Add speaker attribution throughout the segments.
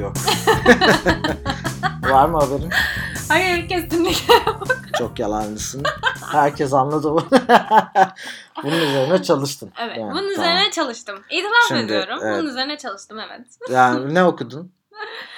Speaker 1: yok. var mı haberin?
Speaker 2: Hayır kesinlikle.
Speaker 1: Çok yalancısın. Herkes anladı bunu. bunun üzerine çalıştın.
Speaker 2: Evet.
Speaker 1: Yani,
Speaker 2: bunun
Speaker 1: tamam.
Speaker 2: üzerine çalıştım. İtiraf
Speaker 1: Şimdi,
Speaker 2: ediyorum.
Speaker 1: evet.
Speaker 2: Bunun üzerine çalıştım evet.
Speaker 1: Yani ne okudun?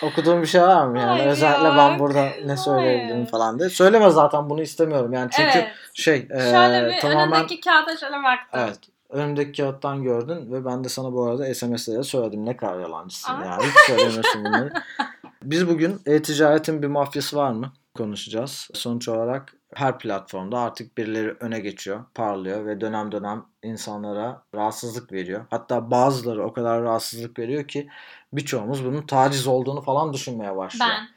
Speaker 1: Okuduğun bir şey var mı yani?
Speaker 2: Hayır
Speaker 1: Özellikle
Speaker 2: yok.
Speaker 1: ben burada ne söyleyebilirim
Speaker 2: Hayır.
Speaker 1: falan diye. Söyleme zaten bunu istemiyorum yani çünkü
Speaker 2: evet.
Speaker 1: şey e,
Speaker 2: Şöyle bir
Speaker 1: tamamen
Speaker 2: önündeki kağıda şöyle baktım.
Speaker 1: Evet. Önümdeki kağıttan gördün ve ben de sana bu arada SMS'le de söyledim. Ne kadar yalancısın
Speaker 2: Aa.
Speaker 1: yani. Hiç söylemiyorsun bunları. Biz bugün e-ticaretin bir mafyası var mı? Konuşacağız. Sonuç olarak her platformda artık birileri öne geçiyor, parlıyor ve dönem dönem insanlara rahatsızlık veriyor. Hatta bazıları o kadar rahatsızlık veriyor ki birçoğumuz bunun taciz olduğunu falan düşünmeye başlıyor.
Speaker 2: Ben.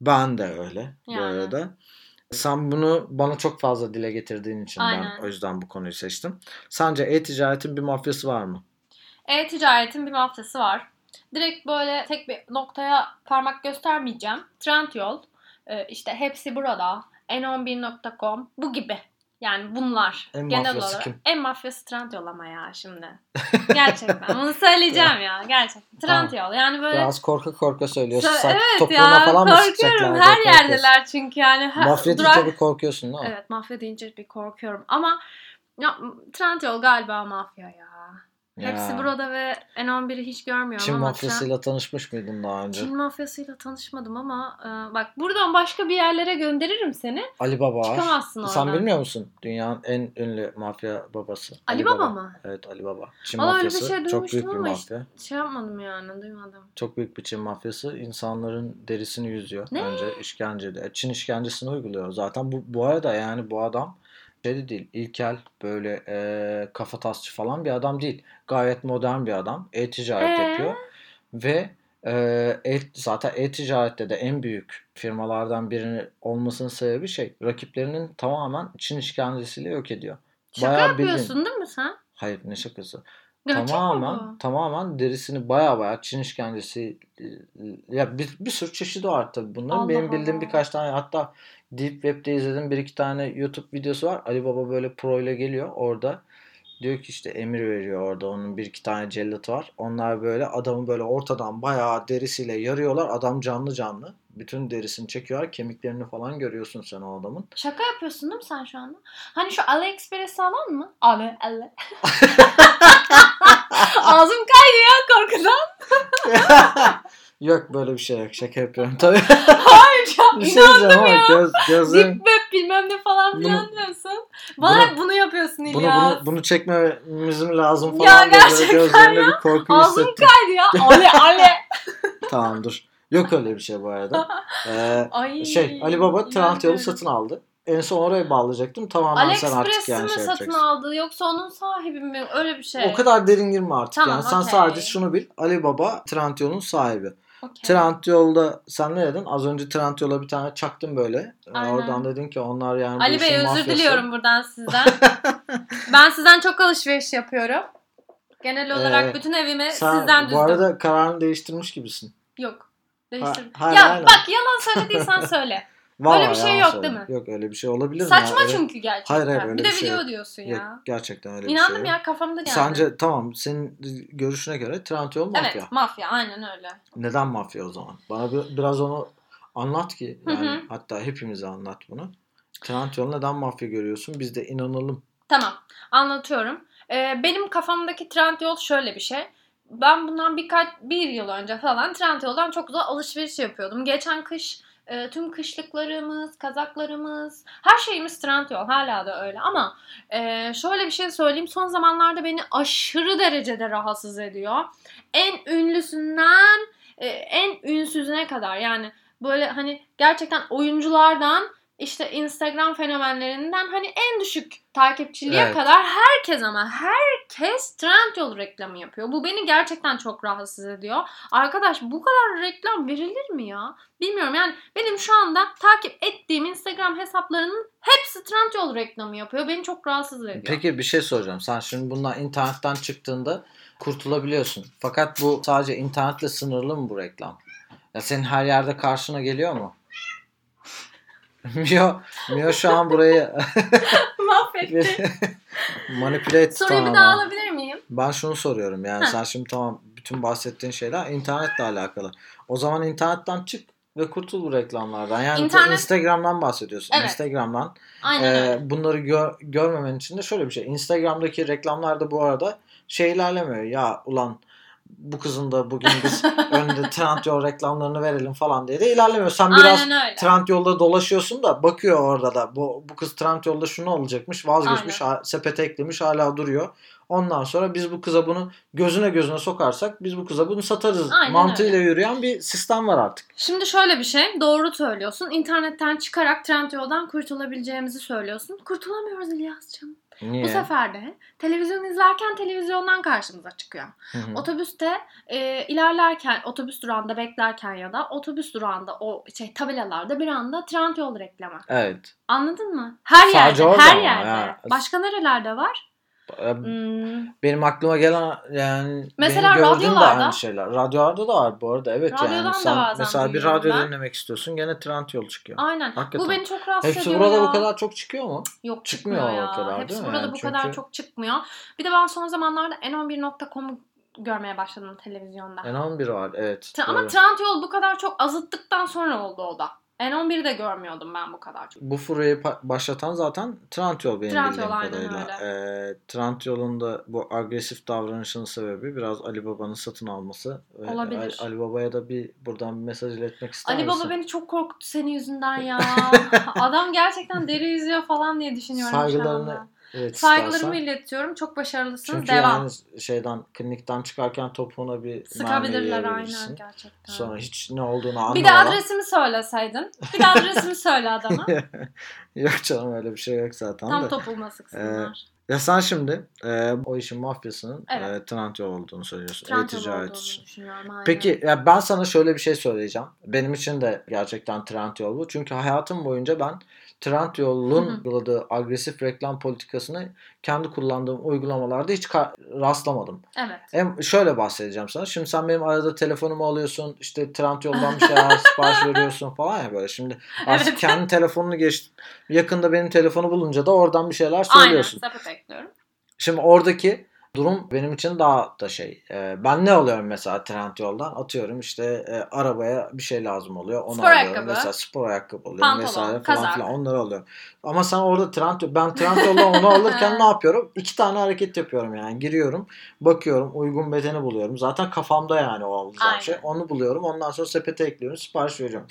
Speaker 1: Ben de öyle bu
Speaker 2: Yani.
Speaker 1: arada. Sen bunu bana çok fazla dile getirdiğin için
Speaker 2: Aynen.
Speaker 1: ben o yüzden bu konuyu seçtim. Sence e-ticaretin bir mafyası var mı?
Speaker 2: E-ticaretin bir mafyası var. Direkt böyle tek bir noktaya parmak göstermeyeceğim. Trendyol, e, işte hepsi burada, n11.com bu gibi. Yani bunlar.
Speaker 1: En
Speaker 2: genel olarak.
Speaker 1: kim?
Speaker 2: En mafyası Trendyol ama ya şimdi. Gerçekten. Bunu söyleyeceğim ya. Gerçekten. Trendyol. Yani böyle
Speaker 1: Biraz korka korka söylüyorsun.
Speaker 2: Sö- evet
Speaker 1: topuğuna
Speaker 2: ya
Speaker 1: falan mı
Speaker 2: korkuyorum. Her
Speaker 1: korkuyorsun.
Speaker 2: yerdeler çünkü yani. Her,
Speaker 1: Mafya
Speaker 2: durak-
Speaker 1: deyince bir korkuyorsun değil mi?
Speaker 2: Evet mafya deyince bir korkuyorum. Ama ya, Trendyol galiba mafya ya.
Speaker 1: Ya.
Speaker 2: Hepsi burada ve N11'i hiç görmüyorum
Speaker 1: Çin
Speaker 2: ama
Speaker 1: mafyasıyla tanışmış mıydın daha önce?
Speaker 2: Çin mafyasıyla tanışmadım ama e, bak buradan başka bir yerlere gönderirim seni.
Speaker 1: Ali Baba.
Speaker 2: Çıkamazsın
Speaker 1: Sen
Speaker 2: oradan.
Speaker 1: bilmiyor musun? Dünyanın en ünlü mafya babası.
Speaker 2: Ali Baba mı?
Speaker 1: Evet Ali Baba. Çin
Speaker 2: Valla öyle bir
Speaker 1: mafyası.
Speaker 2: şey
Speaker 1: çok büyük bir mafya.
Speaker 2: Şey yapmadım yani duymadım.
Speaker 1: Çok büyük bir Çin mafyası. İnsanların derisini yüzüyor.
Speaker 2: Ne?
Speaker 1: Önce işkencede. Çin işkencesini uyguluyor. Zaten bu, bu arada yani bu adam şey de değil. ilkel böyle e, kafa tasçı falan bir adam değil. Gayet modern bir adam. E-ticaret
Speaker 2: Ee?
Speaker 1: yapıyor. Ve e, e, zaten e-ticarette de en büyük firmalardan birini olmasının sebebi şey rakiplerinin tamamen Çin işkencesiyle yok ediyor.
Speaker 2: Şaka
Speaker 1: Bayağı bildiğin-
Speaker 2: yapıyorsun değil mi sen?
Speaker 1: Hayır ne şakası
Speaker 2: Gerçek mi
Speaker 1: tamamen
Speaker 2: bu?
Speaker 1: tamamen derisini baya baya Çin işkencesi e, ya bir, bir sürü çeşidi var tabii bunların.
Speaker 2: Allah
Speaker 1: Benim bildiğim
Speaker 2: Allah.
Speaker 1: birkaç tane hatta Deep Web'de izlediğim bir iki tane YouTube videosu var. Ali Baba böyle pro ile geliyor orada. Diyor ki işte emir veriyor orada. Onun bir iki tane cellatı var. Onlar böyle adamı böyle ortadan bayağı derisiyle yarıyorlar. Adam canlı canlı. Bütün derisini çekiyorlar. Kemiklerini falan görüyorsun sen o adamın.
Speaker 2: Şaka yapıyorsun değil mi sen şu anda? Hani şu AliExpress'i alan mı? Ali, Ali. Ağzım kaydı ya korkudan.
Speaker 1: yok böyle bir şey yok. Şaka yapıyorum tabii.
Speaker 2: Hayır ya
Speaker 1: bir şey diyeceğim ama göz, gözlerim,
Speaker 2: Deep web bilmem ne falan filan
Speaker 1: Bunu-
Speaker 2: diyorsun. Bana
Speaker 1: bunu-
Speaker 2: bunu, yapıyorsun
Speaker 1: Bunu,
Speaker 2: İlyas.
Speaker 1: bunu, bunu çekmemiz mi lazım
Speaker 2: Ya
Speaker 1: falan böyle
Speaker 2: gerçekten ya.
Speaker 1: bir korku
Speaker 2: Ağzım
Speaker 1: hissettim.
Speaker 2: kaydı ya. Ali Ali.
Speaker 1: tamam dur. Yok öyle bir şey bu arada. Ee,
Speaker 2: Ay.
Speaker 1: şey Ali Baba Trendyol'u
Speaker 2: inanmıyorum.
Speaker 1: satın aldı. En son oraya bağlayacaktım. Tamamen sen artık yani şey
Speaker 2: satın
Speaker 1: yapacaksın.
Speaker 2: aldı yoksa onun sahibi mi? Öyle bir şey.
Speaker 1: O kadar derin girme artık.
Speaker 2: Tamam,
Speaker 1: yani sen
Speaker 2: okey.
Speaker 1: sadece şunu bil. Ali Baba Trendyol'un sahibi.
Speaker 2: Okey.
Speaker 1: Trendyol'da sen ne dedin? Az önce Trendyol'a bir tane çaktın böyle. Ee,
Speaker 2: Aynen.
Speaker 1: Oradan dedin ki onlar yani bu
Speaker 2: Ali Bey özür
Speaker 1: mafyası.
Speaker 2: diliyorum buradan sizden. ben sizden çok alışveriş yapıyorum. Genel olarak
Speaker 1: Ee,
Speaker 2: bütün evimi
Speaker 1: Sen
Speaker 2: sizden
Speaker 1: bu
Speaker 2: düzdüm.
Speaker 1: arada kararını değiştirmiş gibisin.
Speaker 2: Yok. Değiştir.
Speaker 1: Ha- hayır,
Speaker 2: ya
Speaker 1: aynen.
Speaker 2: bak yalan söylediysen söyle.
Speaker 1: Vallahi
Speaker 2: Öyle bir şey yok
Speaker 1: söylüyorum.
Speaker 2: değil mi?
Speaker 1: Yok öyle bir şey olabilir mi?
Speaker 2: Saçma
Speaker 1: ya? Öyle-
Speaker 2: çünkü gerçekten.
Speaker 1: Hayır, hayır, öyle
Speaker 2: bir de
Speaker 1: bir şey
Speaker 2: video
Speaker 1: yok.
Speaker 2: diyorsun
Speaker 1: Yok,
Speaker 2: ya.
Speaker 1: gerçekten öyle bir
Speaker 2: İnandım
Speaker 1: şey yok.
Speaker 2: ya kafamda geldi.
Speaker 1: Sence tamam senin görüşüne göre Trendyol mafya.
Speaker 2: Evet mafya aynen öyle.
Speaker 1: Neden mafya o zaman? Bana bir- biraz onu anlat ki yani
Speaker 2: hı.
Speaker 1: hatta hepimize anlat bunu. Trendyol neden mafya görüyorsun? Biz de inanalım.
Speaker 2: Tamam anlatıyorum. Ee, benim kafamdaki Trendyol şöyle bir şey. Ben bundan birkaç bir yıl önce falan Trendyol'dan çok güzel alışveriş yapıyordum. Geçen kış e, tüm kışlıklarımız, kazaklarımız, her şeyimiz Trendyol. Hala da öyle ama e, şöyle bir şey söyleyeyim. Son zamanlarda beni aşırı derecede rahatsız ediyor. En ünlüsünden e, en ünsüzüne kadar yani böyle hani gerçekten oyunculardan işte Instagram fenomenlerinden hani en düşük takipçiliğe
Speaker 1: Evet.
Speaker 2: kadar herkes ama herkes Trendyol reklamı yapıyor. Bu beni gerçekten çok rahatsız ediyor. Arkadaş bu kadar reklam verilir mi ya? Bilmiyorum yani benim şu anda takip ettiğim Instagram hesaplarının hepsi Trendyol reklamı yapıyor. Beni çok rahatsız ediyor.
Speaker 1: Peki bir şey soracağım. Sen şimdi bundan internetten çıktığında kurtulabiliyorsun. Fakat bu sadece internetle sınırlı mı bu reklam? Ya senin her yerde karşına geliyor mu? Mio, Mio şu an burayı
Speaker 2: etti.
Speaker 1: Manipüle etti
Speaker 2: Soruyu bir
Speaker 1: tamamen.
Speaker 2: daha alabilir miyim?
Speaker 1: Ben şunu soruyorum yani sen şimdi tamam bütün bahsettiğin şeyler internetle alakalı. O zaman internetten çık ve kurtul bu reklamlardan. Yani
Speaker 2: İnternet-
Speaker 1: Instagram'dan bahsediyorsun.
Speaker 2: Evet.
Speaker 1: Instagram'dan
Speaker 2: Aynen
Speaker 1: e,
Speaker 2: öyle.
Speaker 1: bunları gör- görmemen için de şöyle bir şey. Instagram'daki reklamlarda bu arada şey ilerlemiyor. Ya ulan bu kızın da bugün biz önünde Trendyol reklamlarını verelim falan diye de ilerlemiyor. Sen biraz
Speaker 2: Aynen öyle.
Speaker 1: Trendyol'da dolaşıyorsun da bakıyor orada da bu, bu kız Trendyol'da şunu olacakmış vazgeçmiş ha- sepete eklemiş hala duruyor. Ondan sonra biz bu kıza bunu gözüne gözüne sokarsak biz bu kıza bunu satarız
Speaker 2: Aynen
Speaker 1: mantığıyla
Speaker 2: öyle.
Speaker 1: yürüyen bir sistem var artık.
Speaker 2: Şimdi şöyle bir şey. Doğru söylüyorsun. İnternetten çıkarak Trendyol'dan kurtulabileceğimizi söylüyorsun. Kurtulamıyoruz İlyas'cığım.
Speaker 1: Niye?
Speaker 2: Bu sefer de televizyon izlerken televizyondan karşımıza çıkıyor.
Speaker 1: Hı hı.
Speaker 2: Otobüste e, ilerlerken, otobüs durağında beklerken ya da otobüs durağında o şey tabelalarda bir anda Trendyol reklamı.
Speaker 1: Evet.
Speaker 2: Anladın mı? Her
Speaker 1: Sadece
Speaker 2: yerde, her yerde.
Speaker 1: ya.
Speaker 2: Başka nerelerde var?
Speaker 1: Ee,
Speaker 2: Hmm,
Speaker 1: Benim aklıma gelen yani
Speaker 2: Mesela
Speaker 1: benim gördüğüm de aynı şeyler. Radyolarda da var bu arada evet
Speaker 2: Radyodan
Speaker 1: yani.
Speaker 2: da
Speaker 1: Sen
Speaker 2: bazen
Speaker 1: mesela bir radyo
Speaker 2: ben.
Speaker 1: dinlemek istiyorsun gene Trendyol çıkıyor.
Speaker 2: aynen.
Speaker 1: Hakikaten.
Speaker 2: Bu beni çok rahatsız
Speaker 1: Hepsi
Speaker 2: ediyor
Speaker 1: burada
Speaker 2: ya.
Speaker 1: bu kadar çok çıkıyor mu?
Speaker 2: Yok
Speaker 1: çıkmıyor
Speaker 2: çıkmıyor,
Speaker 1: o
Speaker 2: ya.
Speaker 1: kadar,
Speaker 2: Hepsi burada
Speaker 1: Yani
Speaker 2: bu kadar
Speaker 1: çünkü-
Speaker 2: çok çıkmıyor. Bir de ben son zamanlarda n11.com'u görmeye başladım televizyonda.
Speaker 1: N11 var evet.
Speaker 2: Ama
Speaker 1: doğru.
Speaker 2: Trendyol bu kadar çok azıttıktan sonra oldu o da. N11'i de görmüyordum ben bu kadar çok.
Speaker 1: Bu furyayı başlatan zaten Trendyol benim
Speaker 2: Trendyol,
Speaker 1: bildiğim kadarıyla. Ee, Trendyol'un da bu agresif davranışının sebebi biraz Ali Baba'nın satın alması.
Speaker 2: Olabilir.
Speaker 1: Ali, Ali Baba'ya da bir buradan bir mesaj iletmek ister
Speaker 2: Ali
Speaker 1: misin?
Speaker 2: Baba beni çok korkuttu senin yüzünden ya. Adam gerçekten deri yüzüyor falan diye düşünüyorum şu
Speaker 1: Saygılarını. Evet,
Speaker 2: Saygılarımı
Speaker 1: istersen.
Speaker 2: iletiyorum. Çok başarılısınız.
Speaker 1: Çünkü
Speaker 2: Devam.
Speaker 1: yani şeyden klinikten çıkarken topuğuna bir
Speaker 2: Sıkabilirler aynen gerçekten.
Speaker 1: Sonra hiç ne olduğunu anlamadan.
Speaker 2: bir de adresimi söyleseydin. Bir de adresimi söyle adama.
Speaker 1: yok canım öyle bir şey yok zaten
Speaker 2: Tam
Speaker 1: de.
Speaker 2: topulma sıksınlar.
Speaker 1: Ya sen şimdi e, o işin mafyasının
Speaker 2: Evet.
Speaker 1: e, Trendyol olduğunu söylüyorsun.
Speaker 2: Trendyol
Speaker 1: E-ticaret
Speaker 2: olduğunu
Speaker 1: için.
Speaker 2: düşünüyorum. Aynen.
Speaker 1: Peki ya ben sana şöyle bir şey söyleyeceğim. Benim için de gerçekten Trendyol bu. Çünkü hayatım boyunca ben Trendyol'un uyguladığı agresif reklam politikasını kendi kullandığım uygulamalarda hiç rastlamadım.
Speaker 2: Evet.
Speaker 1: Hem şöyle bahsedeceğim sana. Şimdi sen benim arada telefonumu alıyorsun. işte Trendyol'dan bir şeyler sipariş veriyorsun falan ya böyle. Şimdi artık
Speaker 2: Evet.
Speaker 1: kendi telefonunu geçtin. Yakında benim telefonu bulunca da oradan bir şeyler
Speaker 2: Aynen.
Speaker 1: söylüyorsun.
Speaker 2: Sepet ekliyorum.
Speaker 1: Şimdi oradaki durum benim için daha da şey. e, ben ne alıyorum mesela Trendyol'dan? Atıyorum işte e, arabaya bir şey lazım oluyor. Onu
Speaker 2: Spor
Speaker 1: alıyorum.
Speaker 2: ayakkabı.
Speaker 1: Mesela spor ayakkabı alıyorum
Speaker 2: Pantolon,
Speaker 1: vesaire falan
Speaker 2: kazak.
Speaker 1: filan onları alıyorum. Ama sen orada Trendyol, ben Trendyol'dan onu alırken ne yapıyorum? İki tane hareket yapıyorum yani. Giriyorum, bakıyorum, uygun bedeni buluyorum. Zaten kafamda yani o alacağım
Speaker 2: Aynen.
Speaker 1: şey. Onu buluyorum. Ondan sonra sepete ekliyorum, sipariş veriyorum.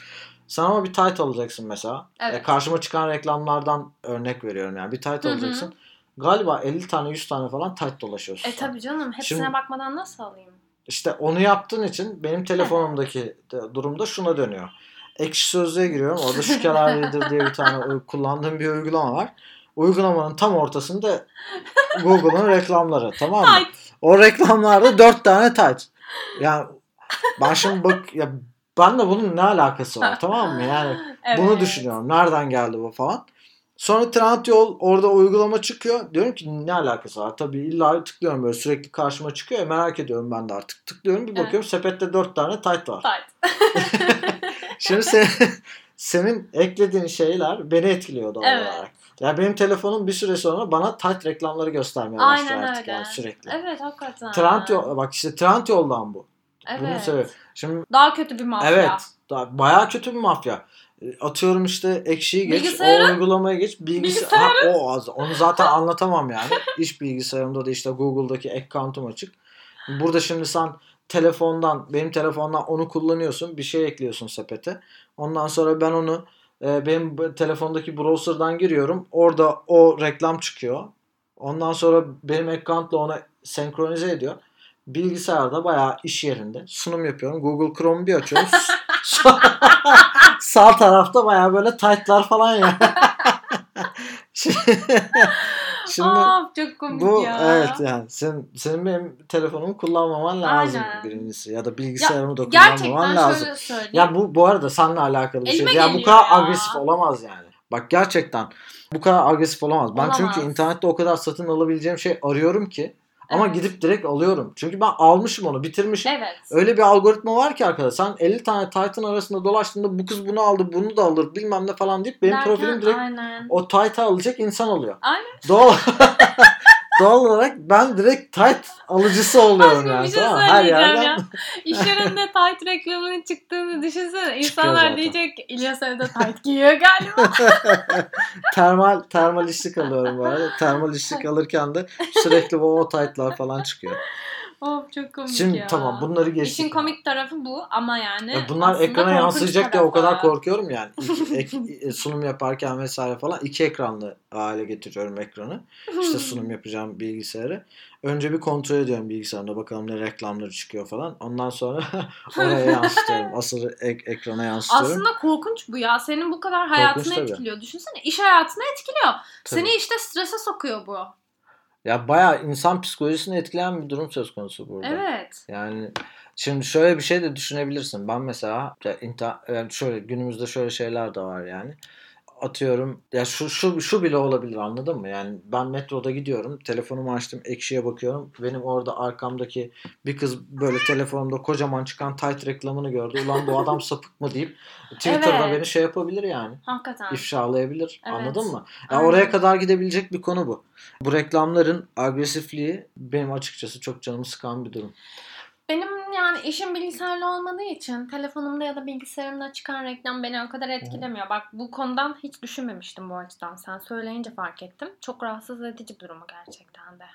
Speaker 1: Sen ama bir tight alacaksın mesela.
Speaker 2: Evet.
Speaker 1: E, karşıma çıkan reklamlardan örnek veriyorum yani. Bir tight
Speaker 2: Hı hı.
Speaker 1: Galiba 50 tane 100 tane falan tight dolaşıyorsun.
Speaker 2: E tabi canım. Hepsine
Speaker 1: Şimdi-
Speaker 2: bakmadan nasıl alayım?
Speaker 1: İşte onu yaptığın için benim telefonumdaki durumda şuna dönüyor. Ekşi Sözlüğe giriyorum. Orada şu kararlıdır diye bir tane kullandığım bir uygulama var. Uygulamanın tam ortasında Google'ın reklamları tamam mı? O reklamlarda dört tane tight. Yani ben şimdi bak ya ben de bunun ne alakası var tamam mı? Yani
Speaker 2: evet.
Speaker 1: bunu düşünüyorum. Nereden geldi bu falan. Sonra Trendyol orada uygulama çıkıyor. Diyorum ki ne alakası var? Tabii illa tıklıyorum böyle sürekli karşıma çıkıyor. ya, Merak ediyorum ben de artık. Tıklıyorum bir
Speaker 2: Evet.
Speaker 1: bakıyorum sepette dört tane tight var.
Speaker 2: Tight.
Speaker 1: Şimdi sen, senin eklediğin şeyler beni etkiliyor doğal
Speaker 2: Evet.
Speaker 1: olarak. Ya benim telefonum bir süre sonra bana tight reklamları göstermeye başlıyor
Speaker 2: Aynen
Speaker 1: artık
Speaker 2: öyle.
Speaker 1: yani sürekli.
Speaker 2: Evet hakikaten.
Speaker 1: Trendyol, bak işte Trendyol'dan bu. Bunun
Speaker 2: Evet.
Speaker 1: sebebi. Şimdi
Speaker 2: Daha kötü bir mafya.
Speaker 1: Evet. Daha bayağı kötü bir mafya. E, Atıyorum işte ekşiyi geç, o uygulamayı geç. Bilgisayar, ha, o az. Onu zaten anlatamam yani. İş bilgisayarımda da işte Google'daki account'um açık. Burada şimdi sen telefondan, benim telefondan onu kullanıyorsun. Bir şey ekliyorsun sepete. Ondan sonra ben onu e, benim telefondaki browser'dan giriyorum. Orada o reklam çıkıyor. Ondan sonra benim account'la ona senkronize ediyor. Bilgisayarda bayağı iş yerinde sunum yapıyorum. Google Chrome'u bir açıyorum. Sağ- tarafta bayağı böyle tight'lar falan ya. Şimdi,
Speaker 2: Aa, çok komik
Speaker 1: bu
Speaker 2: ya.
Speaker 1: evet yani sen, senin benim telefonumu kullanmaman lazım
Speaker 2: Aynen.
Speaker 1: birincisi ya da bilgisayarımı da
Speaker 2: Gerçekten
Speaker 1: kullanmaman lazım.
Speaker 2: şöyle söyleyeyim.
Speaker 1: Ya bu bu arada seninle alakalı bir
Speaker 2: Elime
Speaker 1: şey. Ya bu kadar
Speaker 2: ya.
Speaker 1: agresif olamaz yani. Bak gerçekten bu kadar agresif olamaz. Ben
Speaker 2: Olamaz.
Speaker 1: çünkü internette o kadar satın alabileceğim şey arıyorum ki Ama
Speaker 2: Evet.
Speaker 1: gidip direkt alıyorum. Çünkü ben almışım onu bitirmişim.
Speaker 2: Evet.
Speaker 1: Öyle bir algoritma var ki arkadaş. Sen 50 tane Titan arasında dolaştığında bu kız bunu aldı bunu da alır bilmem ne falan deyip benim
Speaker 2: Derken,
Speaker 1: profilim direkt
Speaker 2: Aynen.
Speaker 1: o Titan alacak insan oluyor.
Speaker 2: Aynen.
Speaker 1: Doğal, doğal olarak ben direkt tight alıcısı oluyorum
Speaker 2: Aşkım
Speaker 1: yani.
Speaker 2: bir şey
Speaker 1: tamam? Her yerden
Speaker 2: ya. İş yerinde tight reklamının çıktığını düşünsene. İnsanlar diyecek İlyas evde tight giyiyor galiba.
Speaker 1: termal termal işlik alıyorum bu arada. Termal işlik alırken de sürekli o tight'lar falan çıkıyor.
Speaker 2: Of çok komik
Speaker 1: Şimdi
Speaker 2: ya.
Speaker 1: tamam bunları geçtik.
Speaker 2: İşin komik tarafı bu ama yani.
Speaker 1: Ya bunlar
Speaker 2: aslında
Speaker 1: ekrana
Speaker 2: korkunç
Speaker 1: yansıyacak diye o kadar korkuyorum yani. İlk ek- sunum yaparken vesaire falan iki ekranlı hale getiriyorum ekranı. İşte sunum yapacağım bilgisayarı. Önce bir kontrol ediyorum bilgisayarımda bakalım ne reklamları çıkıyor falan. Ondan sonra oraya yansıtıyorum. Asıl ek- ekrana yansıtıyorum.
Speaker 2: Aslında korkunç bu ya. Senin bu kadar hayatını
Speaker 1: tabii.
Speaker 2: etkiliyor. Düşünsene iş hayatını etkiliyor.
Speaker 1: Tabii.
Speaker 2: Seni işte strese sokuyor bu.
Speaker 1: Ya bayağı insan psikolojisini etkileyen bir durum söz konusu burada.
Speaker 2: Evet.
Speaker 1: Yani şimdi şöyle bir şey de düşünebilirsin. Ben mesela ya inter- yani şöyle günümüzde şöyle şeyler de var yani. Atıyorum ya şu şu şu bile olabilir anladın mı? Yani ben metroda gidiyorum, telefonumu açtım, ekşiye bakıyorum. Benim orada arkamdaki bir kız böyle telefonumda kocaman çıkan tight reklamını gördü. Ulan bu adam sapık mı deyip Twitter'da
Speaker 2: Evet.
Speaker 1: beni şey yapabilir yani.
Speaker 2: Hakikaten.
Speaker 1: ifşalayabilir.
Speaker 2: Evet.
Speaker 1: Anladın mı? Ya
Speaker 2: Aynen.
Speaker 1: oraya kadar gidebilecek bir konu bu. Bu reklamların agresifliği benim açıkçası çok canımı sıkan bir durum.
Speaker 2: Benim yani işim bilgisayarla olmadığı için telefonumda ya da bilgisayarımda çıkan reklam beni o kadar etkilemiyor. Bak bu konudan hiç düşünmemiştim bu açıdan. Sen söyleyince fark ettim. Çok rahatsız edici bir durumu gerçekten de.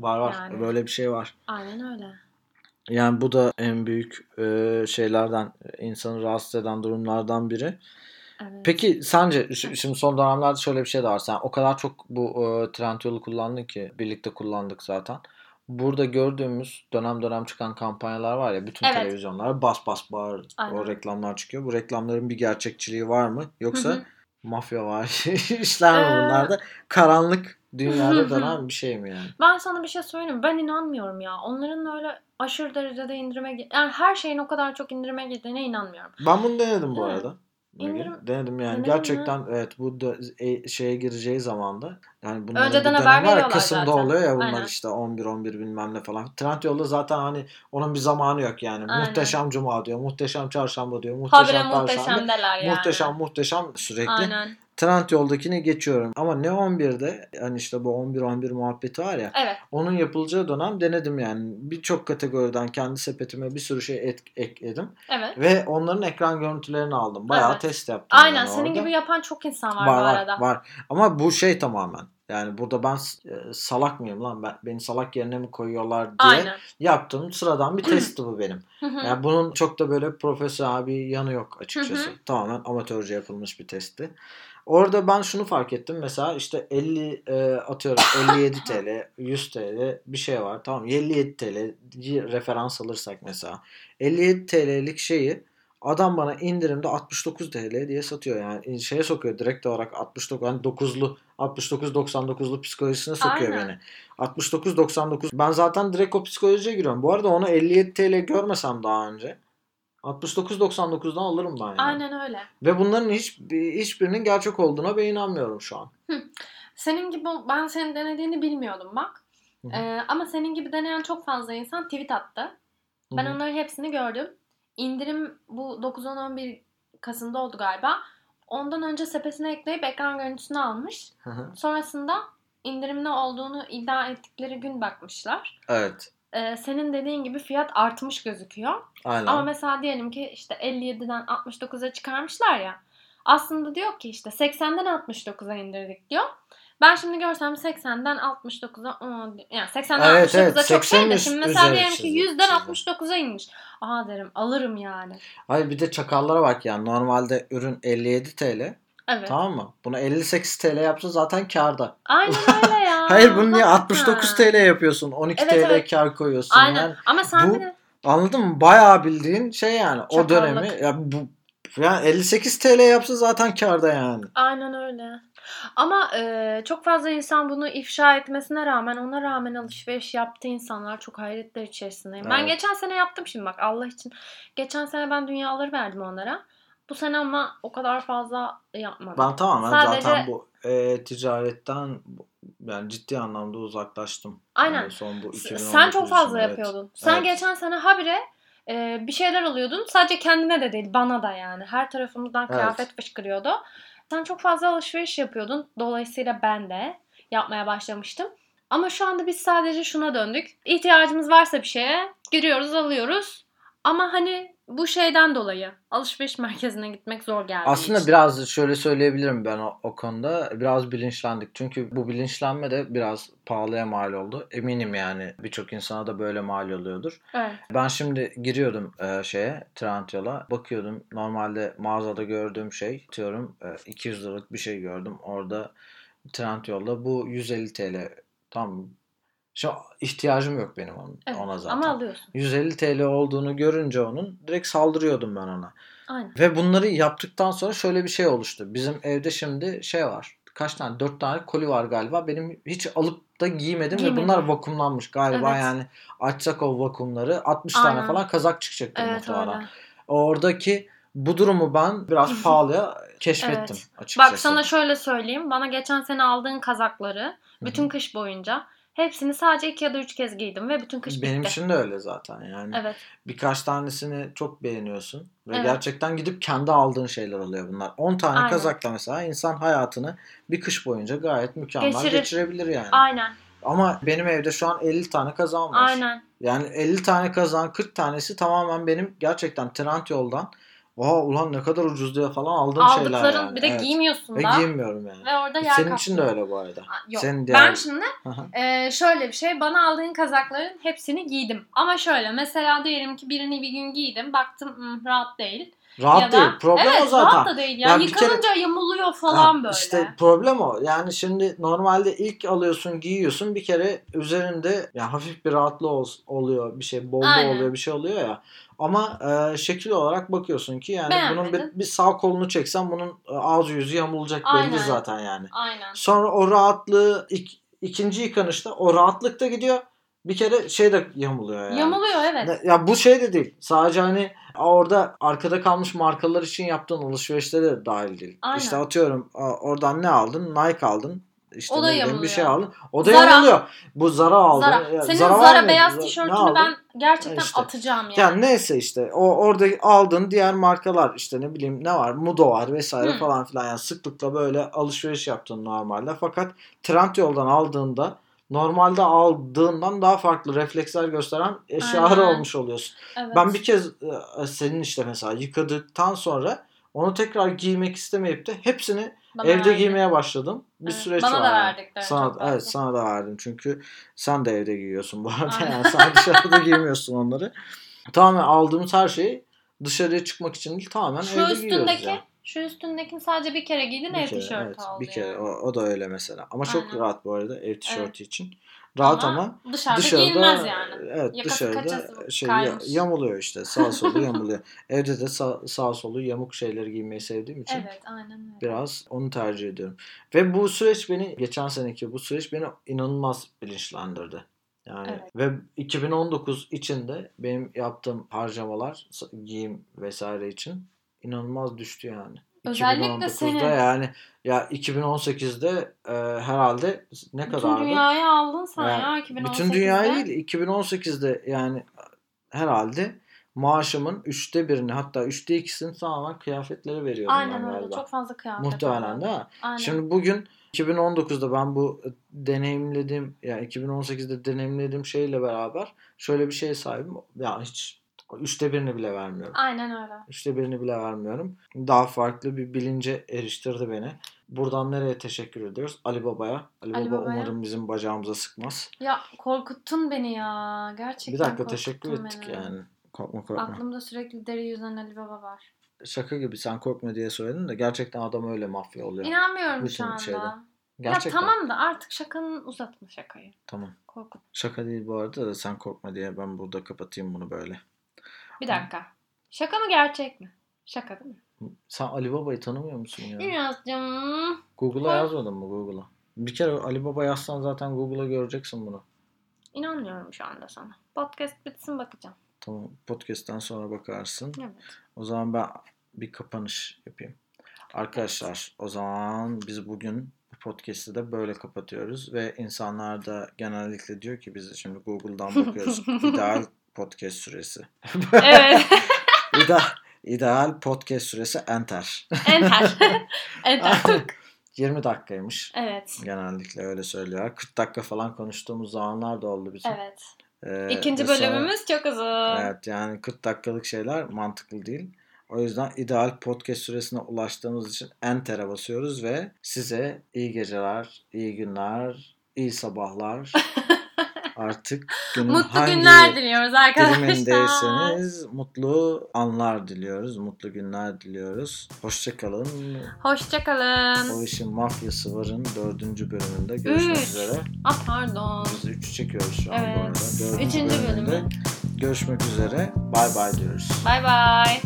Speaker 1: Var var.
Speaker 2: Yani.
Speaker 1: Böyle bir şey var.
Speaker 2: Aynen öyle.
Speaker 1: Yani bu da en büyük e, şeylerden, insanı rahatsız eden durumlardan biri.
Speaker 2: Evet.
Speaker 1: Peki sence şimdi son dönemlerde şöyle bir şey de var. Sen o kadar çok bu e, Trendyol'u kullandın ki birlikte kullandık zaten. Burada gördüğümüz dönem dönem çıkan kampanyalar var ya bütün
Speaker 2: Evet.
Speaker 1: televizyonlar bas bas bağır
Speaker 2: Aynen.
Speaker 1: o reklamlar çıkıyor. Bu reklamların bir gerçekçiliği var mı? Yoksa
Speaker 2: Hı hı.
Speaker 1: mafya var işler mi
Speaker 2: Ee,
Speaker 1: bunlar da? Karanlık dünyada dönen bir şey mi yani?
Speaker 2: Ben sana bir şey söyleyeyim? Ben inanmıyorum ya. Onların öyle aşırı derecede indirime yani her şeyin o kadar çok indirime gittiğine inanmıyorum.
Speaker 1: Ben bunu denedim bu
Speaker 2: Evet.
Speaker 1: arada.
Speaker 2: İndirim-
Speaker 1: Denedim yani. Gerçekten evet bu dö- e, şeye gireceği zaman da yani bunların
Speaker 2: Önceden
Speaker 1: bir dönemi var Kasım'da
Speaker 2: zaten.
Speaker 1: oluyor ya bunlar
Speaker 2: Aynen.
Speaker 1: işte 11 11 bilmem ne falan. Trendyol'da zaten hani onun bir zamanı yok yani.
Speaker 2: Aynen.
Speaker 1: Muhteşem cuma diyor, muhteşem çarşamba diyor, muhteşem
Speaker 2: Habire
Speaker 1: perşembe.
Speaker 2: muhteşemdeler yani.
Speaker 1: Muhteşem muhteşem sürekli.
Speaker 2: Aynen.
Speaker 1: Trendyol'dakini geçiyorum. Ama ne 11'de hani işte bu 11 11 muhabbeti var ya.
Speaker 2: Evet.
Speaker 1: Onun yapılacağı dönem denedim yani. Birçok kategoriden kendi sepetime bir sürü şey et, ekledim.
Speaker 2: Evet.
Speaker 1: Ve onların ekran görüntülerini aldım. Bayağı
Speaker 2: Evet.
Speaker 1: test yaptım.
Speaker 2: Aynen.
Speaker 1: yani
Speaker 2: Senin
Speaker 1: orada.
Speaker 2: gibi yapan çok insan var,
Speaker 1: var
Speaker 2: bu
Speaker 1: var,
Speaker 2: arada.
Speaker 1: var. Ama bu şey tamamen. Yani burada ben e, salak mıyım lan? Ben, beni salak yerine mi koyuyorlar diye
Speaker 2: Aynen.
Speaker 1: yaptığım sıradan bir testti bu benim. Yani bunun çok da böyle profesyonel bir yanı yok açıkçası. Tamamen amatörce yapılmış bir testti. Orada ben şunu fark ettim. Mesela işte 50 e, atıyorum 57 TL, 100 TL bir şey var. Tamam 57 TL referans alırsak mesela. 57 TL'lik şeyi adam bana indirimde 69 TL diye satıyor. Yani şeye sokuyor direkt olarak 69 hani 9'lu 69-99'lu psikolojisine sokuyor
Speaker 2: Aynen.
Speaker 1: beni. 69-99 ben zaten direkt o psikolojiye giriyorum. Bu arada onu 57 TL görmesem daha önce 69-99'dan alırım ben yani.
Speaker 2: Aynen öyle.
Speaker 1: Ve bunların hiç hiçbirinin gerçek olduğuna ben inanmıyorum şu an.
Speaker 2: Senin gibi ben senin denediğini bilmiyordum bak.
Speaker 1: Hı hı.
Speaker 2: Ee, ama senin gibi deneyen çok fazla insan tweet attı. Ben
Speaker 1: Hı hı.
Speaker 2: onların hepsini gördüm. İndirim bu 9-10-11 Kasım'da oldu galiba. Ondan önce sepetine ekleyip ekran görüntüsünü almış.
Speaker 1: Hı hı.
Speaker 2: Sonrasında indirimli olduğunu iddia ettikleri gün bakmışlar.
Speaker 1: evet.
Speaker 2: Ee, senin dediğin gibi fiyat artmış gözüküyor.
Speaker 1: Aynen.
Speaker 2: Ama mesela diyelim ki işte 57'den 69'a çıkarmışlar ya. Aslında diyor ki işte 80'den 69'a indirdik diyor. Ben şimdi görsem 80'den 69'a aa, yani 80'den
Speaker 1: Evet,
Speaker 2: 69'a
Speaker 1: evet,
Speaker 2: çok şey
Speaker 1: 80'in
Speaker 2: de şimdi mesela diyelim ki
Speaker 1: çizdi-
Speaker 2: 100'den
Speaker 1: çizdi.
Speaker 2: 69'a inmiş. Aa derim alırım yani.
Speaker 1: Hayır bir de çakallara bak yani. Normalde ürün 57 TL.
Speaker 2: Evet.
Speaker 1: Tamam mı? Bunu 58 TL yapsa zaten karda.
Speaker 2: Aynen öyle ya.
Speaker 1: Hayır bunu niye
Speaker 2: Hakikaten.
Speaker 1: 69 TL yapıyorsun? 12
Speaker 2: Evet,
Speaker 1: TL
Speaker 2: evet.
Speaker 1: kar koyuyorsun.
Speaker 2: Aynen.
Speaker 1: Yani
Speaker 2: Ama sen
Speaker 1: bu-
Speaker 2: de
Speaker 1: anladın mı? Bayağı bildiğin şey yani. O
Speaker 2: Çakallık.
Speaker 1: dönemi ya bu yani 58 TL yapsa zaten karda yani.
Speaker 2: Aynen öyle. Ama e, çok fazla insan bunu ifşa etmesine rağmen ona rağmen alışveriş yaptığı insanlar çok hayretler içerisindeyim. Ben
Speaker 1: Evet.
Speaker 2: geçen sene yaptım şimdi bak Allah için. Geçen sene ben dünyaları verdim onlara. Bu sene ama o kadar fazla yapmadım.
Speaker 1: Ben tamamen
Speaker 2: Sadece-
Speaker 1: zaten bu e, ticaretten yani ciddi anlamda uzaklaştım.
Speaker 2: Aynen.
Speaker 1: Yani son bu
Speaker 2: S-
Speaker 1: 2019
Speaker 2: Sen çok fazla
Speaker 1: evet.
Speaker 2: yapıyordun. Sen
Speaker 1: Evet.
Speaker 2: geçen sene habire e, bir şeyler alıyordun. Sadece kendine de değil bana da yani. Her tarafımızdan
Speaker 1: Evet.
Speaker 2: kıyafet fışkırıyordu. Sen çok fazla alışveriş yapıyordun. Dolayısıyla ben de yapmaya başlamıştım. Ama şu anda biz sadece şuna döndük. İhtiyacımız varsa bir şeye giriyoruz alıyoruz. Ama hani bu şeyden dolayı alışveriş merkezine gitmek zor geldi.
Speaker 1: Aslında biraz şöyle söyleyebilirim ben o, o konuda. Biraz bilinçlendik. Çünkü bu bilinçlenme de biraz pahalıya mal oldu. Eminim yani birçok insana da böyle mal oluyordur.
Speaker 2: Evet.
Speaker 1: Ben şimdi giriyordum e, şeye Trendyol'a. Bakıyordum normalde mağazada gördüğüm şey diyorum 200 liralık bir şey gördüm. Orada Trendyol'da bu 150 TL. Tam şu ihtiyacım yok benim onun,
Speaker 2: evet.
Speaker 1: ona zaten.
Speaker 2: Ama alıyorsun.
Speaker 1: 150 TL olduğunu görünce onun direkt saldırıyordum ben ona.
Speaker 2: Aynen.
Speaker 1: Ve bunları yaptıktan sonra şöyle bir şey oluştu. Bizim evde şimdi şey var. Kaç tane? Dört tane koli var galiba. Benim hiç alıp da giymedim ve bunlar vakumlanmış galiba
Speaker 2: Evet.
Speaker 1: yani. Açsak o vakumları 60
Speaker 2: Aynen.
Speaker 1: tane falan kazak çıkacaktır
Speaker 2: Evet
Speaker 1: muhtemelen.
Speaker 2: öyle.
Speaker 1: Oradaki bu durumu ben biraz pahalıya keşfettim
Speaker 2: Evet.
Speaker 1: açıkçası.
Speaker 2: Bak sana şöyle söyleyeyim. Bana geçen sene aldığın kazakları bütün kış boyunca hepsini sadece iki ya da üç kez giydim ve bütün kış
Speaker 1: Benim
Speaker 2: bitti.
Speaker 1: için de öyle zaten yani.
Speaker 2: Evet.
Speaker 1: Birkaç tanesini çok beğeniyorsun ve
Speaker 2: Evet.
Speaker 1: gerçekten gidip kendi aldığın şeyler oluyor bunlar. 10 tane
Speaker 2: Aynen.
Speaker 1: kazakla mesela insan hayatını bir kış boyunca gayet mükemmel
Speaker 2: Geçirir.
Speaker 1: geçirebilir yani.
Speaker 2: Aynen.
Speaker 1: Ama benim evde şu an 50 tane kazağım var.
Speaker 2: Aynen.
Speaker 1: Yani 50 tane kazağın 40 tanesi tamamen benim gerçekten Trendyol'dan Aa ulan ne kadar ucuz diye falan aldığım şeyler
Speaker 2: Aldıkların
Speaker 1: yani.
Speaker 2: bir de
Speaker 1: Evet.
Speaker 2: giymiyorsun
Speaker 1: Ve
Speaker 2: da.
Speaker 1: giymiyorum yani.
Speaker 2: Ve orada yer
Speaker 1: Senin için de öyle bu arada.
Speaker 2: Aa, Yok.
Speaker 1: Senin
Speaker 2: Ben
Speaker 1: diğer-
Speaker 2: şimdi
Speaker 1: Hı hı.
Speaker 2: e, şöyle bir şey. Bana aldığın kazakların hepsini giydim. Ama şöyle mesela diyelim ki birini bir gün giydim. Baktım "Hmm, rahat değil.
Speaker 1: Rahat
Speaker 2: ya da,
Speaker 1: değil. Problem
Speaker 2: evet,
Speaker 1: o zaten.
Speaker 2: rahat da değil. Ya,
Speaker 1: Ya bir kere-
Speaker 2: yıkanınca yamuluyor falan
Speaker 1: Ha,
Speaker 2: böyle.
Speaker 1: İşte problem o. Yani şimdi normalde ilk alıyorsun, giyiyorsun. Bir kere üzerinde ya hafif bir rahatlığı ol- oluyor. Bir şey bol
Speaker 2: Aynen.
Speaker 1: oluyor, bir şey oluyor ya. Ama e, şekil olarak bakıyorsun ki yani bunun bir,
Speaker 2: Beğenmedin.
Speaker 1: bir sağ kolunu çeksen bunun e, ağzı yüzü yamulacak
Speaker 2: Aynen.
Speaker 1: belli zaten yani.
Speaker 2: Aynen.
Speaker 1: Sonra o rahatlığı ik- ikinci yıkanışta o rahatlık da gidiyor. Bir kere şey de yamuluyor yani.
Speaker 2: Yamuluyor evet.
Speaker 1: Ya bu şey de değil. Sadece hani orada arkada kalmış markalar için yaptığın alışverişlere de dahil değil.
Speaker 2: Aynen.
Speaker 1: İşte atıyorum oradan ne aldın? Nike aldın. İşte
Speaker 2: O da
Speaker 1: bileyim bir
Speaker 2: yamuluyor.
Speaker 1: şey aldın. O da
Speaker 2: Zara.
Speaker 1: yamuluyor. Bu Zara aldın.
Speaker 2: Zara. Senin
Speaker 1: Zara
Speaker 2: Zara, beyaz tişörtünü ben gerçekten
Speaker 1: İşte.
Speaker 2: atacağım yani.
Speaker 1: Yani neyse işte o orada aldığın diğer markalar işte ne bileyim ne var Mudo var vesaire
Speaker 2: Hı.
Speaker 1: falan filan yani sıklıkla böyle alışveriş yaptın normalde fakat Trendyol'dan aldığında normalde aldığından daha farklı refleksler gösteren eşyalar
Speaker 2: Aynen.
Speaker 1: olmuş oluyorsun.
Speaker 2: Evet.
Speaker 1: Ben bir kez e, senin işte mesela yıkadıktan sonra onu tekrar giymek istemeyip de hepsini
Speaker 2: Bana
Speaker 1: evde
Speaker 2: verdin.
Speaker 1: giymeye başladım. Bir
Speaker 2: Evet.
Speaker 1: süreç
Speaker 2: Bana
Speaker 1: var.
Speaker 2: da
Speaker 1: yani.
Speaker 2: verdikleri
Speaker 1: Sana, evet sana da verdim çünkü sen de evde giyiyorsun bu arada.
Speaker 2: Aynen.
Speaker 1: Yani sen dışarıda giymiyorsun onları. Tamamen aldığımız her şeyi dışarıya çıkmak için değil tamamen
Speaker 2: Şu
Speaker 1: evde giyiyoruz
Speaker 2: üstündeki,
Speaker 1: yani.
Speaker 2: Şu üstündekini sadece bir kere giydin ev
Speaker 1: Bir kere,
Speaker 2: tişörtü
Speaker 1: evet,
Speaker 2: aldı
Speaker 1: bir kere
Speaker 2: yani.
Speaker 1: o, o da öyle mesela. Ama çok
Speaker 2: Aynen.
Speaker 1: rahat bu arada ev tişörtü için. Rahat ama,
Speaker 2: dışarıda,
Speaker 1: dışarıda
Speaker 2: giyilmez yani.
Speaker 1: evet
Speaker 2: Yakası
Speaker 1: dışarıda şey
Speaker 2: kaymış.
Speaker 1: yamuluyor işte. Sağ solu yamuluyor. Evde de sağ, sağ solu yamuk şeyleri giymeyi sevdiğim için
Speaker 2: Evet aynen öyle.
Speaker 1: biraz onu tercih ediyorum. Ve bu süreç beni geçen seneki bu süreç beni inanılmaz bilinçlendirdi. Yani
Speaker 2: Evet.
Speaker 1: ve 2019 içinde benim yaptığım harcamalar giyim vesaire için inanılmaz düştü yani.
Speaker 2: Özellikle
Speaker 1: 2019'da
Speaker 2: senin.
Speaker 1: yani ya 2018'de e, herhalde ne
Speaker 2: Bütün
Speaker 1: kadardı?
Speaker 2: dünyayı aldın sen
Speaker 1: Yani
Speaker 2: ya 2018'de.
Speaker 1: Bütün dünyayı değil 2018'de yani herhalde maaşımın üçte birini hatta üçte ikisini tamamen kıyafetlere veriyordum
Speaker 2: Aynen öyle.
Speaker 1: galiba.
Speaker 2: Çok fazla kıyafet
Speaker 1: Muhtemelen değil mi?
Speaker 2: Aynen.
Speaker 1: Şimdi bugün 2019'da ben bu deneyimlediğim yani 2018'de deneyimlediğim şeyle beraber şöyle bir şeye sahibim. Ya hiç üçte birini bile vermiyorum.
Speaker 2: Aynen öyle.
Speaker 1: Üçte birini bile vermiyorum. Daha farklı bir bilince eriştirdi beni. Buradan nereye teşekkür ediyoruz? Ali Baba'ya. Ali,
Speaker 2: Ali
Speaker 1: Baba
Speaker 2: Baba'ya.
Speaker 1: umarım bizim bacağımıza sıkmaz.
Speaker 2: Ya korkuttun beni ya. Gerçekten
Speaker 1: Bir dakika teşekkür ettik
Speaker 2: beni.
Speaker 1: yani. Korkma korkma.
Speaker 2: Aklımda sürekli deri yüzen Ali Baba var.
Speaker 1: Şaka gibi sen korkma diye söyledin de gerçekten adam öyle mafya oluyor.
Speaker 2: İnanmıyorum
Speaker 1: Bütün
Speaker 2: şu anda.
Speaker 1: şeyde.
Speaker 2: Ya
Speaker 1: Gerçekten.
Speaker 2: tamam da artık şakanın uzatma şakayı.
Speaker 1: Tamam.
Speaker 2: Korkut.
Speaker 1: Şaka değil bu arada da sen korkma diye ben burada kapatayım bunu böyle.
Speaker 2: Bir dakika. Şaka mı gerçek mi? Şaka değil mi?
Speaker 1: Sen Ali Baba'yı tanımıyor musun ya?
Speaker 2: Birazcım.
Speaker 1: Google'a yazmadın mı Google'a? Bir kere Ali Baba yazsan zaten Google'a göreceksin bunu.
Speaker 2: İnanmıyorum şu anda sana. Podcast bitsin bakacağım.
Speaker 1: Tamam podcast'ten sonra bakarsın.
Speaker 2: Evet.
Speaker 1: O zaman ben bir kapanış yapayım. Arkadaşlar o zaman biz bugün bu podcast'i de böyle kapatıyoruz ve insanlar da genellikle diyor ki biz şimdi Google'dan bakıyoruz ideal podcast süresi.
Speaker 2: Evet.
Speaker 1: İdeal, ideal podcast süresi enter.
Speaker 2: Enter. Enter.
Speaker 1: 20 dakikaymış.
Speaker 2: Evet.
Speaker 1: Genellikle öyle söylüyor. 40 dakika falan konuştuğumuz zamanlar da oldu bizim.
Speaker 2: Evet.
Speaker 1: Ee,
Speaker 2: İkinci
Speaker 1: sonra-
Speaker 2: bölümümüz çok uzun.
Speaker 1: Evet yani 40 dakikalık şeyler mantıklı değil. O yüzden ideal podcast süresine ulaştığımız için enter'e basıyoruz ve size iyi geceler, iyi günler, iyi sabahlar. Artık günün
Speaker 2: Mutlu
Speaker 1: hangi
Speaker 2: günler diliyoruz arkadaşlar.
Speaker 1: mutlu anlar diliyoruz. Mutlu günler diliyoruz. Hoşçakalın. O
Speaker 2: Hoşçakalın.
Speaker 1: işin mafyası varın dördüncü bölümünde görüşmek
Speaker 2: Üç.
Speaker 1: üzere.
Speaker 2: Ah pardon.
Speaker 1: Biz 3 çekiyoruz şu an
Speaker 2: Evet.
Speaker 1: bu arada. Dördüncü
Speaker 2: Üçüncü
Speaker 1: bölümünde
Speaker 2: bölümü.
Speaker 1: görüşmek üzere. Bay bay diyoruz.
Speaker 2: Bay bay.